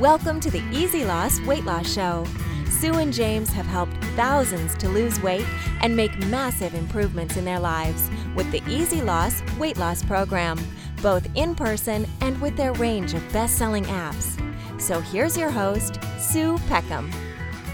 Welcome to the Easy Loss Weight Loss Show. Sue and James have helped thousands to lose weight and make massive improvements in their lives with the Easy Loss Weight Loss Program, both in person and with their range of best selling apps. So here's your host, Sue Peckham.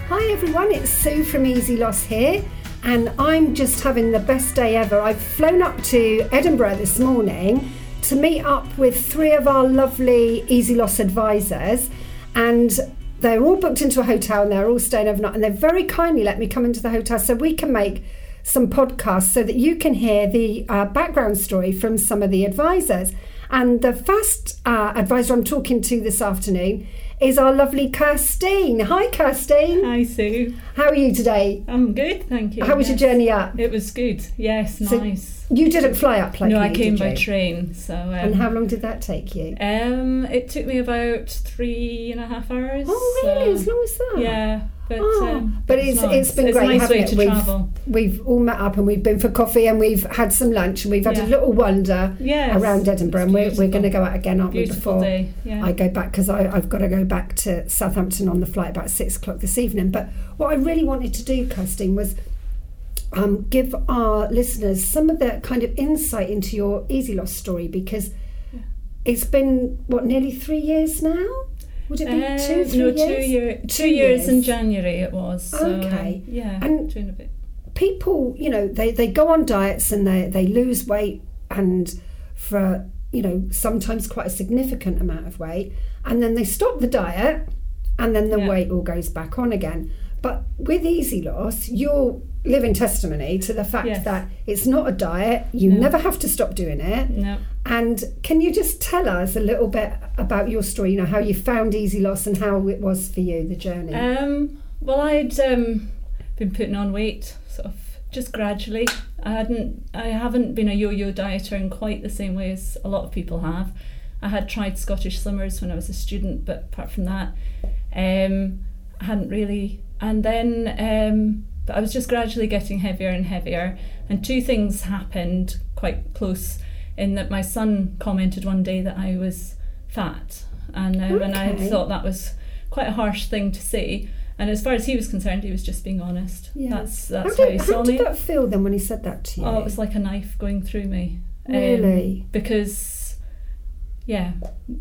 Hi everyone, it's Sue from Easy Loss here, and I'm just having the best day ever. I've flown up to Edinburgh this morning to meet up with three of our lovely Easy Loss advisors, and they're all booked into a hotel and they're all staying overnight, and they've very kindly let me come into the hotel so we can make some podcasts so that you can hear the uh, background story from some of the advisors. And the first uh, advisor I'm talking to this afternoon is our lovely Kirstine. Hi, Kirstine. Hi, Sue. How are you today? I'm good, thank you. How was your journey up? It was good. Yes, So nice. You didn't fly up like no, I came by you? train. So um, And how long did that take you? um, it took me about three and a half hours. Oh, really? so- as long as that? Yeah, but Oh, um, but it's nice. it's been it's great, nice hasn't way it? to we've, travel. we've all met up and we've been for coffee and we've had some lunch and we've had a little wander Yes, around Edinburgh and we're, we're going to go out again, aren't we? Before day. Yeah. I go back because I've got to go back to Southampton on the flight about six o'clock this evening. But what I really wanted to do, Kirstine, was um, give our listeners some of the kind of insight into your Easy Loss story because Yeah. it's been what nearly three years now. Would it be Uh, two, three no, years? two, year, two, Two years in. January it was. So, Okay. yeah, And- two and a bit. people, you know, they, they go on diets and they, they lose weight and for, you know, sometimes quite a significant amount of weight. And then they stop the diet and then the Yeah. weight all goes back on again. But with easy loss, you're living testimony to the fact Yes. that it's not a diet, you No. never have to stop doing it. No. And can you just tell us a little bit about your story, you know, how you found easy loss and how it was for you, the journey? Um, well, I'd um, been putting on weight sort of just gradually. I hadn't, I haven't been a yo-yo dieter in quite the same way as a lot of people have. I had tried Scottish Slimmers when I was a student, but apart from that, um, I hadn't really. And then, um, but I was just gradually getting heavier and heavier. And two things happened quite close, in that my son commented one day that I was fat, and um, and I thought that was quite a harsh thing to say. And as far as he was concerned, he was just being honest. Yeah. That's that's how, did, he how saw did that feel then when he said that to you? Oh, it was like a knife going through me. Um, Really? because, yeah,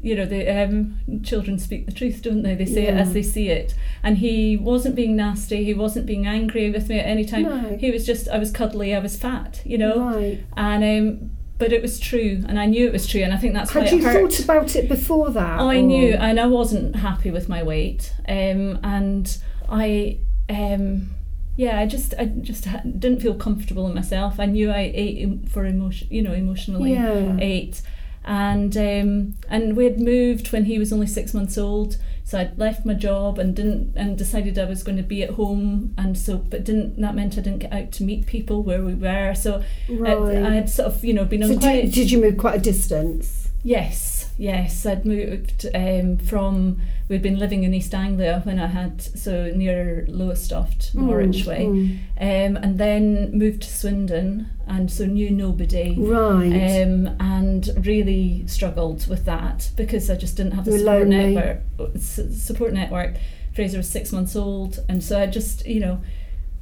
you know, the um, children speak the truth, don't they? They say it as they see it. And he wasn't being nasty. He wasn't being angry with me at any time. No. He was just, I was cuddly. I was fat, you know. Right. And um, but it was true, and I knew it was true, and I think that's Had why you thought about it before that? I or- knew, and I wasn't happy with my weight, um, and I, um, yeah, I just, I just didn't feel comfortable in myself. I knew I ate for emotion, you know, emotionally Yeah. ate, and um, and we had moved when he was only six months old. So I'd left my job and didn't and decided I was going to be at home, and so but didn't that meant I didn't get out to meet people where we were. So uh, Right. I, I had sort of you know been on so quite did, did you move quite a distance? Yes, yes. I'd moved um, from. We'd been living in East Anglia when I had so near Lowestoft, Norwich Mm, way, mm. um, and then moved to Swindon, and so knew nobody. Right. Um, and really struggled with that because I just didn't have the support lonely. network. Support network. Fraser was six months old, and so I just, you know,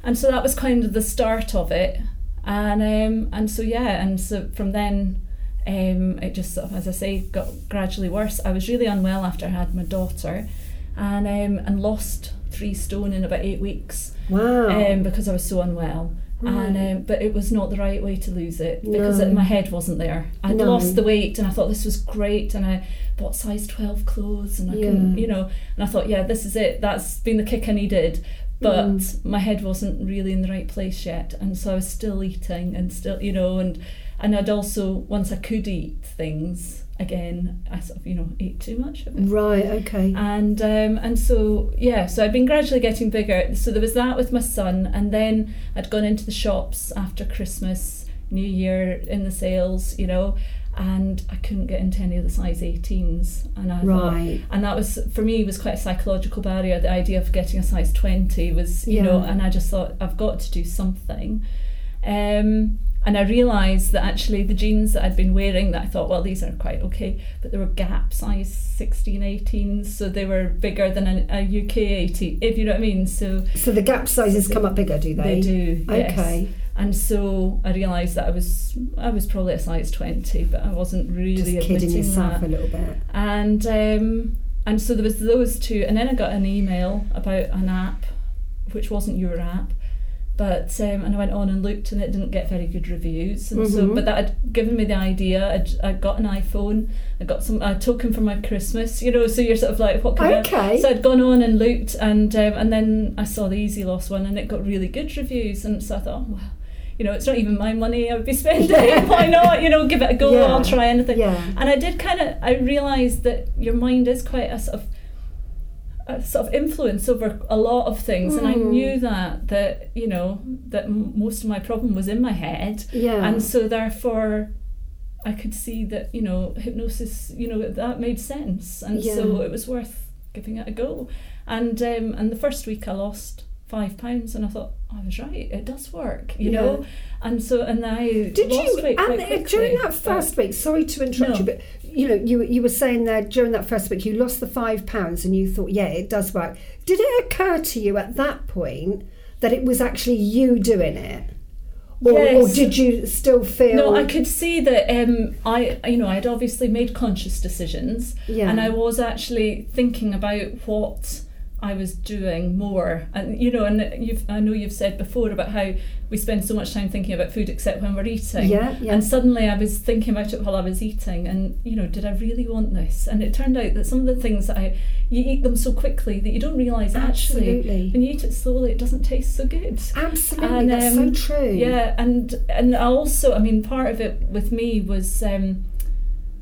and so that was kind of the start of it, and um, and so yeah, and so from then, um, it just sort of, as I say, got gradually worse. I was really unwell after I had my daughter, and um, and lost three stone in about eight weeks wow. um, because I was so unwell. And um, but it was not the right way to lose it because No. it, my head wasn't there. I'd No. lost the weight, and I thought this was great, and I bought size twelve clothes, and I Yeah. you know, and I thought, yeah, this is it. That's been the kick I needed. But Mm. my head wasn't really in the right place yet, and so I was still eating and still, you know, and and I'd also once I could eat things again, I sort of, you know, ate too much of it. Right. Okay. and um, and so yeah so I'd been gradually getting bigger. So there was that with my son and then I'd gone into the shops after Christmas New Year in the sales you know and I couldn't get into any of the size 18s and I thought and that was for me was quite a psychological barrier. The idea of getting a size 20 was you know and I just thought I've got to do something. Um, and I realised that actually the jeans that I'd been wearing that I thought, well, these are quite okay, but they were Gap size 16, 18, so they were bigger than a, a UK 18, if you know what I mean. So So the gap sizes come up bigger, do they? they do. yes. Okay. And so I realised that I was I was probably a size 20, but I wasn't really Just kidding admitting yourself that a little bit. and um, and so there was those two, and then I got an email about an app, which wasn't your app, but um, and I went on and looked, and it didn't get very good reviews, and so Mhm. but that had given me the idea. I'd, I got an iPhone, I got some a token for my Christmas, you know. So you're sort of like, what can I? Okay. So I'd gone on and looked, and um, and then I saw the Easy Loss one, and it got really good reviews, and so I thought, well. You know, it's not even my money I would be spending. Why not? You know, give it a go. Yeah. I'll try anything. Yeah. And I did kind of, I realised that your mind is quite a sort of, a sort of influence over a lot of things. And I Mm. knew that, that, you know, that m- most of my problem was in my head. Yeah. And so therefore, I could see that, you know, hypnosis, you know, that made sense. And so it was worth giving it a go. And, um, and the first week I lost five pounds and I thought, "Oh, I was right, it does work, you Yeah. know? And so, and I Did you and quite the- quickly, during that but- first week? Sorry to interrupt No. you, but you know, you you were saying there during that first week you lost the five pounds and you thought, yeah, it does work. Did it occur to you at that point that it was actually you doing it, or, or did you still feel? No, I could see that um, I, you know, I'd obviously made conscious decisions, Yeah. and I was actually thinking about what I was doing more, and you know, and you've, I know you've said before about how we spend so much time thinking about food except when we're eating. Yeah, yeah. And suddenly I was thinking about it while I was eating, and you know, did I really want this? And it turned out that some of the things that I, you eat them so quickly that you don't realise actually when you eat it slowly, it doesn't taste so good. Absolutely, And, that's um, so true. Yeah, and and I also, I mean, part of it with me was um,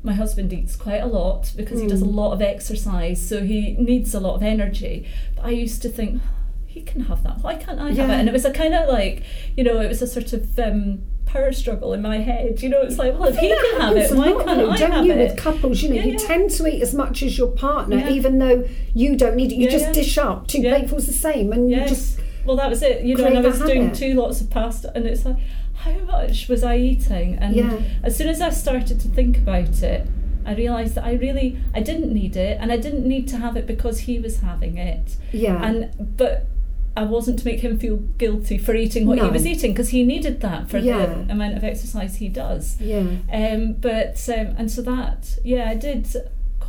my husband eats quite a lot because he does a Mm. lot of exercise, so he needs a lot of energy. But I used to think he can have that. Why can't I have it? And it was a kind of like, you know, it was a sort of um, power struggle in my head. You know, it's like, well, if he can have it, why can't though, I don't have you? it? With couples, you know, Yeah, you yeah. tend to eat as much as your partner, Yeah. even though you don't need it. You Yeah, just yeah. dish up two Yeah. platefuls the same, and you just well, that was it. You know, and I was doing habit. two lots of pasta, and it's like, how much was I eating? And Yeah. as soon as I started to think about it, I realised that I really, I didn't need it, and I didn't need to have it because he was having it. yeah. And but I wasn't to make him feel guilty for eating what No. he was eating because he needed that for Yeah. the amount of exercise he does. yeah. Um, but um, and so that, yeah, I did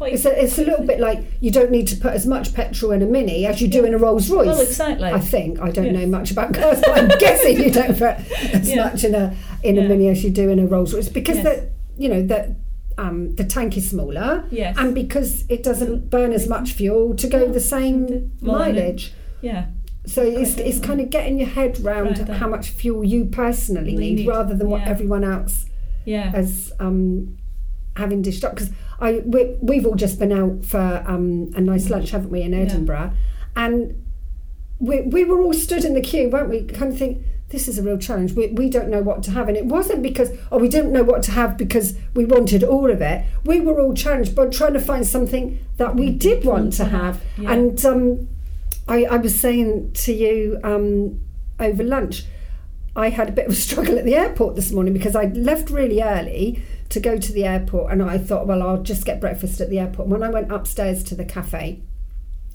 quite. It's a, it's a little bit like you don't need to put as much petrol in a Mini as you do in a Rolls Royce. Well, exactly. I think I don't Yes. know much about cars, but I'm guessing you don't put as Yeah. much in a in a Mini as you do in a Rolls Royce because Yes. the you know the um, the tank is smaller Yes. and because it doesn't burn as much fuel to go the same Well, and it- mileage. yeah. So it's, it's kind of getting your head round Right, how much fuel you personally need, need, rather than what yeah. everyone else Yeah. as um, having dished up. Because I we, we've all just been out for um, a nice lunch, haven't we, in Edinburgh, and we we were all stood in the queue, weren't we? Kind of think this is a real challenge. We we don't know what to have, and it wasn't because oh we didn't know what to have because we wanted all of it. We were all challenged, but trying to find something that we did want to have, Yeah. and. Um, I, I was saying to you um, over lunch, I had a bit of a struggle at the airport this morning because I left really early to go to the airport and I thought, well, I'll just get breakfast at the airport. When I went upstairs to the cafe,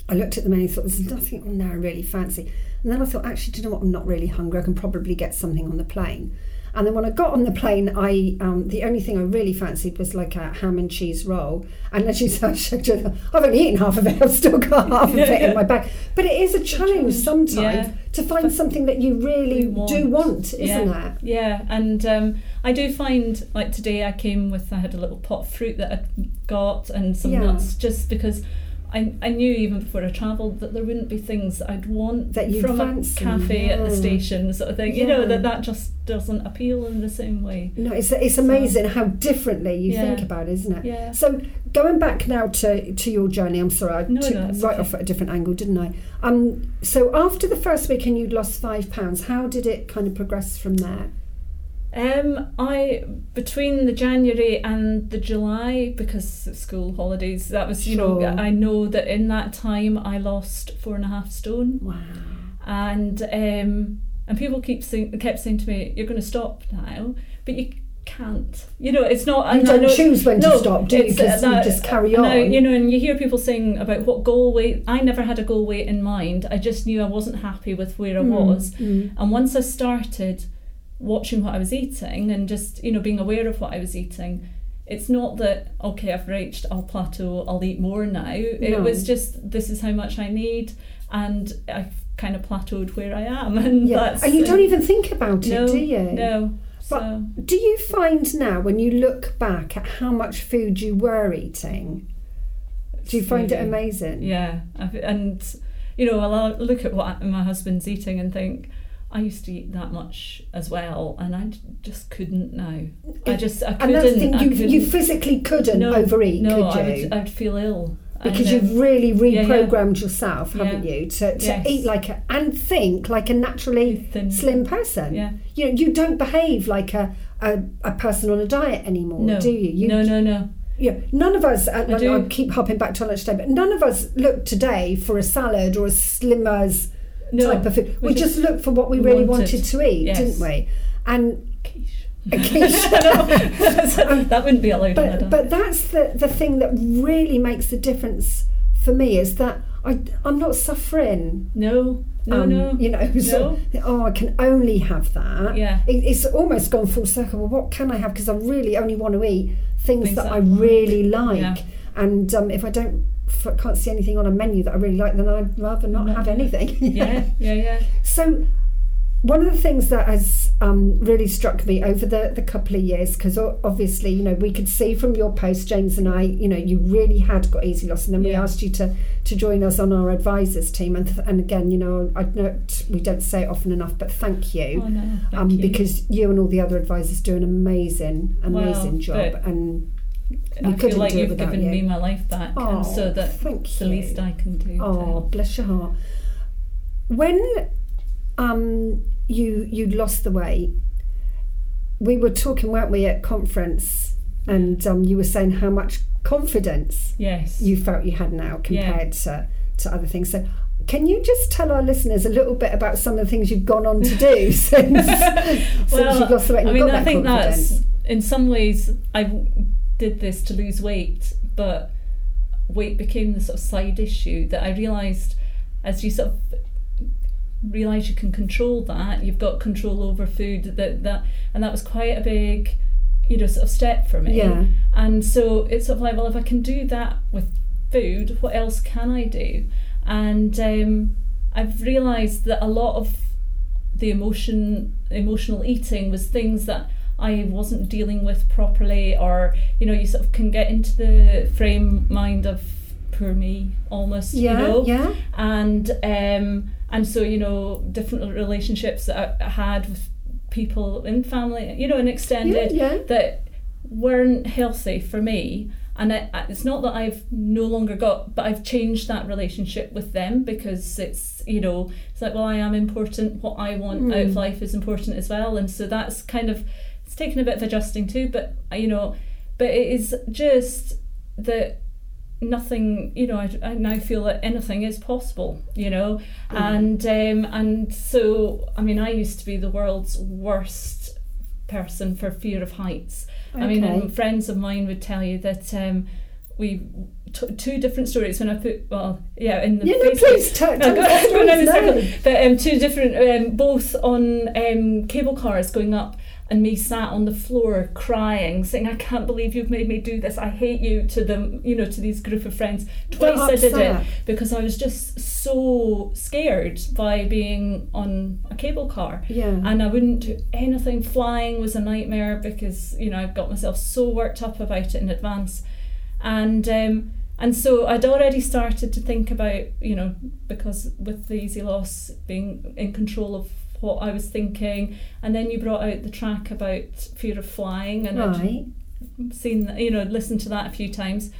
I looked at the menu and thought, there's nothing on there really fancy. And then I thought, actually, do you know what? I'm not really hungry. I can probably get something on the plane. And then when I got on the plane, I um, the only thing I really fancied was like a ham and cheese roll. And as you said, I I've only eaten half of it. I've still got half of it in my bag. But it is a challenge sometimes Yeah. to find something that you really We do want, isn't yeah. it? Yeah, and um, I do find like today I came with I had a little pot of fruit that I'd got and some Yeah. nuts just because I, I knew even before I travelled that there wouldn't be things that I'd want That from fancy, a cafe at the station sort of thing. You know that that just doesn't appeal in the same way. No, it's it's amazing how differently you Yeah. think about it, isn't it? Yeah. So going back now to, to your journey, I'm sorry, I No, took no, right okay. off at a different angle, didn't I? Um, so after the first week and you'd lost five pounds, how did it kind of progress from there? Um, I between the January and the July because of school holidays. That was you know I know that in that time I lost four and a half stone. Wow. and um, And people keep saying, kept saying to me, "You're going to stop now," but you can't. You know, it's not. You and I don't know- choose when to stop, do you? it's, 'Cause uh, you just carry no, on. you know, and you hear people saying about what goal weight. I never had a goal weight in mind. I just knew I wasn't happy with where I Mm, was. mm. And once I started watching what I was eating and just, you know, being aware of what I was eating, it's not that, okay, I've reached, I'll plateau, I'll eat more now. It No. was just, this is how much I need. And I've kind of plateaued where I am. And Yeah. that's. And you don't even think about it, no, do you? No. But So, do you find now, when you look back at how much food you were eating, do you find it amazing? Yeah, and you know, I'll look at what my husband's eating and think, I used to eat that much as well, and I just couldn't now. I just I And couldn't. that's the thing, you, you physically couldn't no, overeat, no, could I would, I'd feel ill because And, you've um, really yeah, yeah. reprogrammed yourself, haven't Yeah. you, to, to Yes. eat like a and think like a naturally thin. slim person. Yeah. You know, you don't behave like a, a, a person on a diet anymore, No, do you? you no, no, no. Yeah, none of us. uh, I. I keep hopping back to lunch today, but none of us look today for a salad or a slimmer's No, type of food. We, we just, just looked for what we really wanted. wanted to eat, Yes. didn't we? And Quiche. a quiche. that wouldn't be allowed but but that's the the thing that really makes the difference for me is that I I'm not suffering. no, no, um, no. You know, so, oh, I can only have that. Yeah. It, it's almost gone full circle. Well, what can I have? Because I really only want to eat things, Things that, that I really like. Yeah. And um, if I don't, f- can't see anything on a menu that I really like, then I'd rather not No. have anything. yeah, yeah, yeah. So, one of the things that has um, really struck me over the, the couple of years, because obviously, you know, we could see from your post, James and I, you know, you really had got easy loss, and then we asked you to to join us on our advisors team, and th- and again, you know, I know we don't say it often enough, but thank you. Oh no, thank um, you. because you and all the other advisors do an amazing, amazing Well, job, but I feel like you've given you. me my life back, Oh, and so that thank it's the least I can do. Oh, help. bless your heart. When um, you you lost the weight, we were talking, weren't we, at conference, and um, you were saying how much confidence Yes. you felt you had now compared to to other things. So. Can you just tell our listeners a little bit about some of the things you've gone on to do since, since well, you've lost the weight I mean, I that think confidence? that's in some ways I w- did this to lose weight, but weight became the sort of side issue that I realised as you sort of realise you can control that, you've got control over food that that and that was quite a big, you know, sort of step for me. Yeah. And so it's sort of like, well, if I can do that with food, what else can I do? And um, I've realised that a lot of the emotion, emotional eating was things that I wasn't dealing with properly, or you know, you sort of can get into the frame mind of poor me almost, Yeah, you know, yeah. and um, and so you know, different relationships that I I had with people in family, you know, and extended Yeah, yeah. that weren't healthy for me. And I, it's not that I've no longer got, but I've changed that relationship with them because it's, you know, it's like, well, I am important. What I want out of life is important as well. And so that's kind of, it's taken a bit of adjusting too, but, uh, you know, but it is just that nothing you know I, I now feel that anything is possible you know? And um and so i mean i used to be the world's worst person for fear of heights. I mean and friends of mine would tell you that um we t- two different stories when i put well yeah in the Yeah, no, please tell, no, tell go, us the go down stories a But um, two different, um, both on um, cable cars going up, and me sat on the floor crying, saying, "I can't believe you've made me do this. I hate you." To them, you know, to these group of friends. Twice I did it because I was just so scared by being on a cable car. Yeah. And I wouldn't do anything. Flying was a nightmare because you know I got myself so worked up about it in advance, and um, and so I'd already started to think about you know because with the easy loss being in control of what I was thinking, and then you brought out the track about fear of flying, and I'd seen you know listened to that a few times.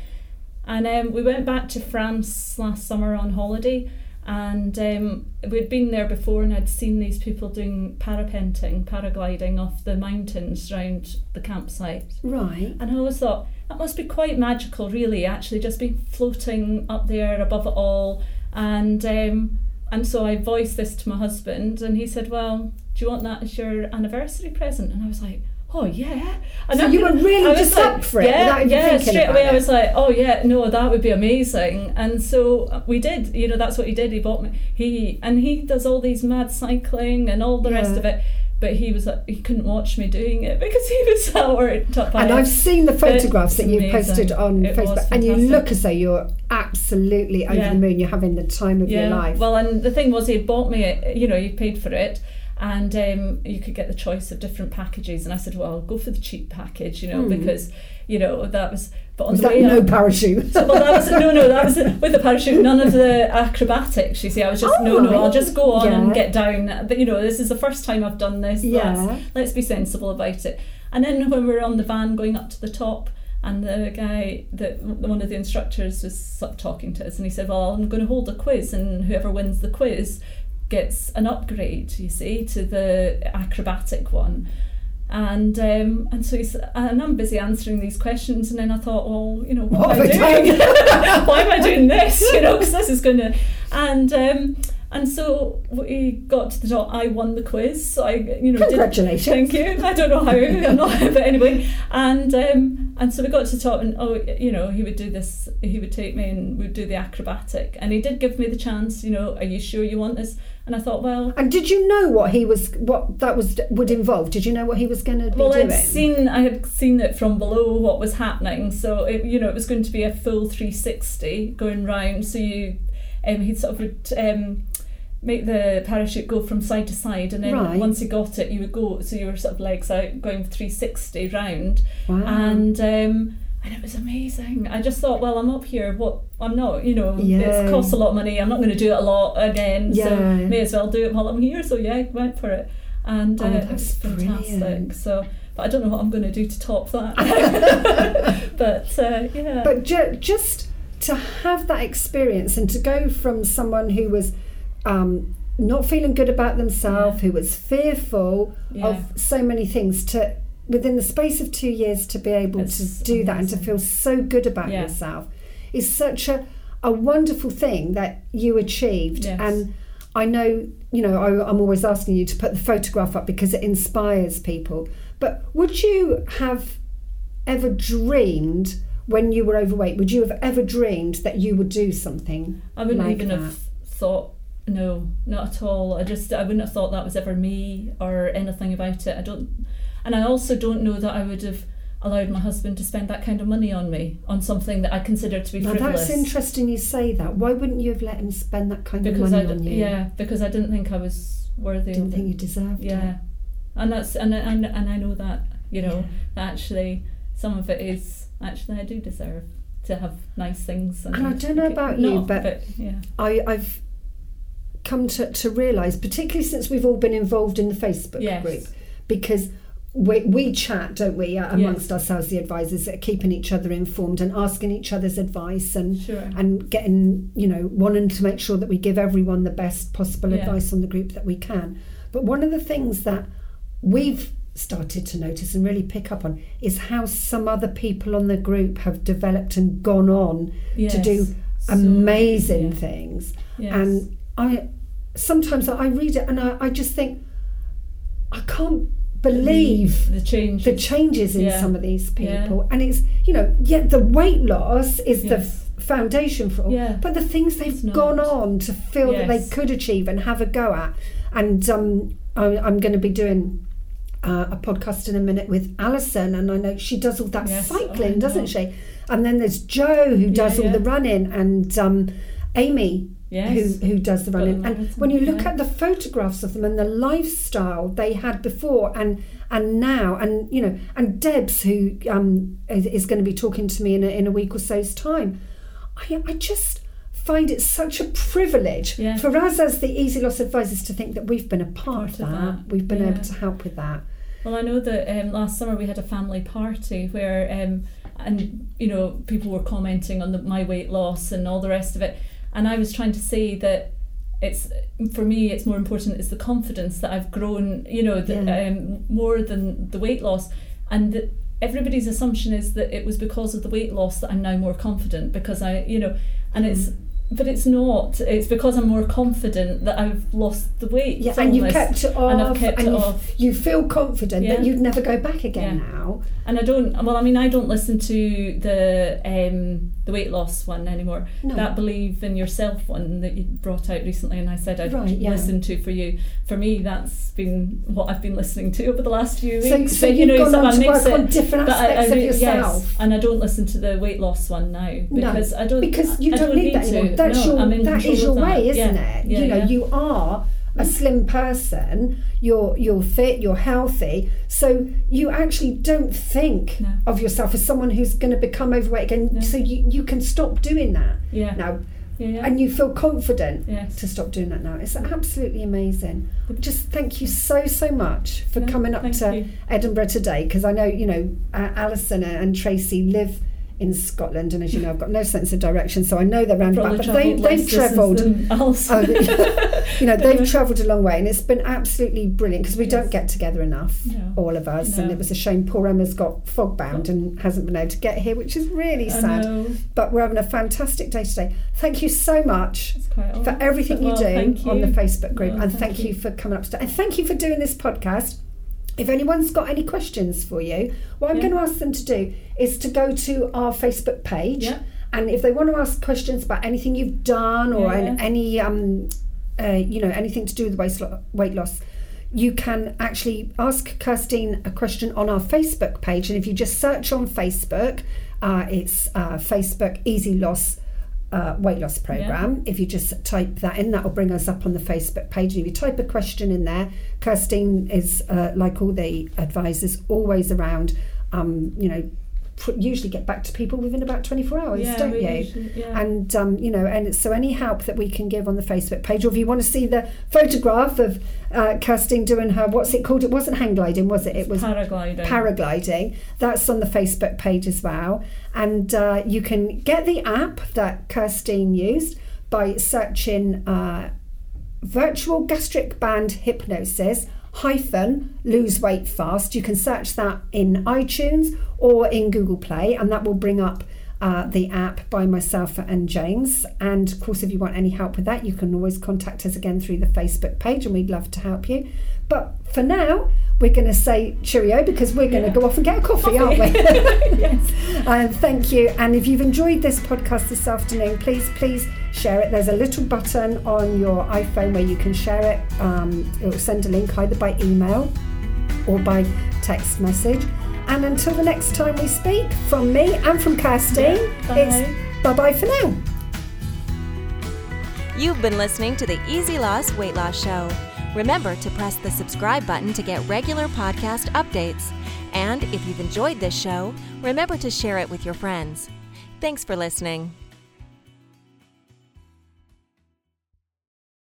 And um, we went back to France last summer on holiday and um, we'd been there before and I'd seen these people doing parapenting paragliding off the mountains around the campsite. Right. and I always thought that must be quite magical really actually just be floating up there above it all. And um, and so I voiced this to my husband, and he said, "Well, do you want that as your anniversary present?" And I was like, "Oh yeah." And So I- you were really just like, up for it Yeah, yeah. straight away, I was like, "Oh yeah, no, that would be amazing." And so uh, we did. You know, that's what he did. He bought me. He and he does all these mad cycling and all the rest of it. But he was like, he couldn't watch me doing it because he was so worried up And it. I've seen the photographs that you've posted on It Facebook, and you look as though you're absolutely over Yeah. the moon. You're having the time of your life. Well, and the thing was, he had bought me it. You know, you paid for it, and um, you could get the choice of different packages. And I said, well, I'll go for the cheap package. You know, Hmm. because you know that was. But on was the that way no up, parachute? so, well, that was no, no. That was with the parachute. None of the acrobatics. You see, I was just no, no. I'll just go on and get down. But you know, this is the first time I've done this. Yeah. Let's, let's be sensible about it. And then when we were on the van going up to the top, and the guy, the, one of the instructors, was talking to us, and he said, "Well, I'm going to hold a quiz, and whoever wins the quiz gets an upgrade. You see, to the acrobatic one." And um, and so he's and I'm busy answering these questions, and then I thought, well, you know, what, What am I doing? Why am I doing this? You know, because this is going to, and um, and so we got to the top. I won the quiz. So I, you know, did- Congratulations. thank you. I don't know how, I'm not, but anyway, and um, and so we got to the top, and oh, you know, he would do this. He would take me and we'd do the acrobatic, and he did give me the chance. You know, are you sure you want this? And I thought, well, And did you know what he was, what that was would involve? Did you know what he was going to be well, doing? I'd seen I had seen it from below what was happening, so it, you know it was going to be a full 360 going round. So you, um, he'd sort of would, um, make the parachute go from side to side, and then Right. once you got it, you would go. So you were sort of legs out going 360 round, wow. and um, and it was amazing. I just thought, well, I'm up here. What I'm not, you know, Yeah. it costs a lot of money. I'm not going to do it a lot again, so may as well do it while I'm here. So yeah, I went for it, and Oh, uh, that's it's fantastic. brilliant. So, but I don't know what I'm going to do to top that. but uh, yeah, But ju- just to have that experience and to go from someone who was um, not feeling good about themselves, who was fearful Yeah. of so many things, to within the space of two years to be able It's to do that and to feel so good about Yeah. yourself is such a, a wonderful thing that you achieved. Yes. And I know, you know, I, I'm always asking you to put the photograph up because it inspires people. But would you have ever dreamed when you were overweight? Would you have ever dreamed that you would do something? I wouldn't like even that? have thought. No, not at all. I just I wouldn't have thought that was ever me or anything about it. I don't, and I also don't know that I would have allowed my husband to spend that kind of money on me on something that I consider to be Now frivolous. that's interesting you say that. Why wouldn't you have let him spend that kind because of money on you? yeah because I didn't think I was worthy. Didn't of think it. you deserved Yeah, it. and that's and and and I know that you know Yeah. that actually some of it is actually I do deserve to have nice things. And, And I don't know about you, not, but- yeah, I, I've come to, to realise, particularly since we've all been involved in the Facebook Yes. group, because we, we chat, don't we, uh, amongst Yes. ourselves, the advisors, uh, keeping each other informed and asking each other's advice and sure. and getting, you know, wanting to make sure that we give everyone the best possible Yeah. advice on the group that we can. But one of the things that we've started to notice and really pick up on is how some other people on the group have developed and gone on to Yes. do So, amazing yeah. things. Yes. And I sometimes I read it and I, I just think I can't believe the change. the changes in Yeah. some of these Yeah. people. And it's, you know, yet the weight loss is the Yes. f- foundation for all. Yeah. But the things they've gone on to feel that they could achieve and have a go at. And um, I, I'm going to be doing uh, a podcast in a minute with Alison, and I know she does all that Yes. Oh, cycling, doesn't she? And then there's Joe who does Yeah, all the running, and um, Amy Yes. who who does the running. And when you look yeah. at the photographs of them and the lifestyle they had before and and now, and you know, and Debs who um, is, is going to be talking to me in a, in a week or so's time, I, I just find it such a privilege Yeah. for us as the Easy Loss advisors to think that we've been a part, Part of of that. that, We've been yeah. able to help with that. Well, I know that um, last summer we had a family party where, um, and you know, people were commenting on the, my weight loss and all the rest of it, and I was trying to say that it's for me it's more important is the confidence that I've grown, you know, the, Yeah. um, more than the weight loss, and that everybody's assumption is that it was because of the weight loss that I'm now more confident because I, you know, and it's but it's not. It's because I'm more confident that I've lost the weight. Yeah, and you illness, kept it off, and I've kept it you, off. you feel confident that you'd never go back again Yeah. now. And I don't. Well, I mean, I don't listen to the um, the weight loss one anymore. No. That believe in yourself one that you brought out recently, and I said I'd Right, yeah. listen to for you. For me, that's been what I've been listening to over the last few weeks. so But, you've gone so on I to mix work it. on different But I- I aspects of yourself. Yes, and I don't listen to the weight loss one now because I don't. because you I don't, need that to. That's no, your I'm that is your that. way, isn't Yeah, it? Yeah, you know, you are a slim person. You're you're fit. You're healthy. So you actually don't think No. of yourself as someone who's going to become overweight again. No. So you you can stop doing that yeah. now, yeah, yeah. and you feel confident yes. to stop doing that now. It's absolutely amazing. Just thank you so so much for No, coming up to you. Edinburgh today because I know you know uh, Alison and Tracy live in Scotland and as you know I've got no sense of direction so I know they're round about but they, they've travelled. Oh, you know they've travelled a long way and it's been absolutely brilliant because we don't get together enough No. all of us and it was a shame poor Emma's got fog bound and hasn't been able to get here which is really I sad know. but we're having a fantastic day today thank you so much for everything you do thank on the. Facebook group. And thank thank you. you. for coming up today. And thank you for doing this podcast. If anyone's got any questions for you, what I'm Yeah. going to ask them to do is to go to our Facebook page. Yeah. And if they want to ask questions about anything you've done or Yeah, an- any, um, uh, you know, anything to do with weight, weight loss, you can actually ask Kirstine a question on our Facebook page. And if you just search on Facebook, uh, it's uh, Facebook Easy Loss uh, Weight Loss Program. If you just type that in, that will bring us up on the Facebook page. And if you type a question in there, Kirstine is, uh, like all the advisors, always around, um, you know, usually get back to people within about 24 hours, yeah, don't you? usually- yeah. and um, you know and so any help that we can give on the facebook page or if you want to see the photograph of uh, Kirstine doing her what's it called it wasn't hang gliding was it it was paragliding. paragliding that's on the facebook page as well and uh, you can get the app that Kirstine used by searching uh, virtual gastric band hypnosis hyphen lose weight fast. You can search that in itunes or in google play and that will bring up uh, the app by myself and James. And of course, if you want any help with that, you can always contact us again through the Facebook page, and we'd love to help you. But for now, we're going to say cheerio because we're going to Yeah. go off and get a coffee, aren't we? yes. And thank you. And if you've enjoyed this podcast this afternoon, please, please share it. There's a little button on your iPhone where you can share it. Um, it will send a link either by email or by text message. And until the next time we speak, from me and from Kirsty, Yeah, it's bye bye for now. You've been listening to the Easy Loss Weight Loss Show. Remember to press the subscribe button to get regular podcast updates. And if you've enjoyed this show, remember to share it with your friends. Thanks for listening.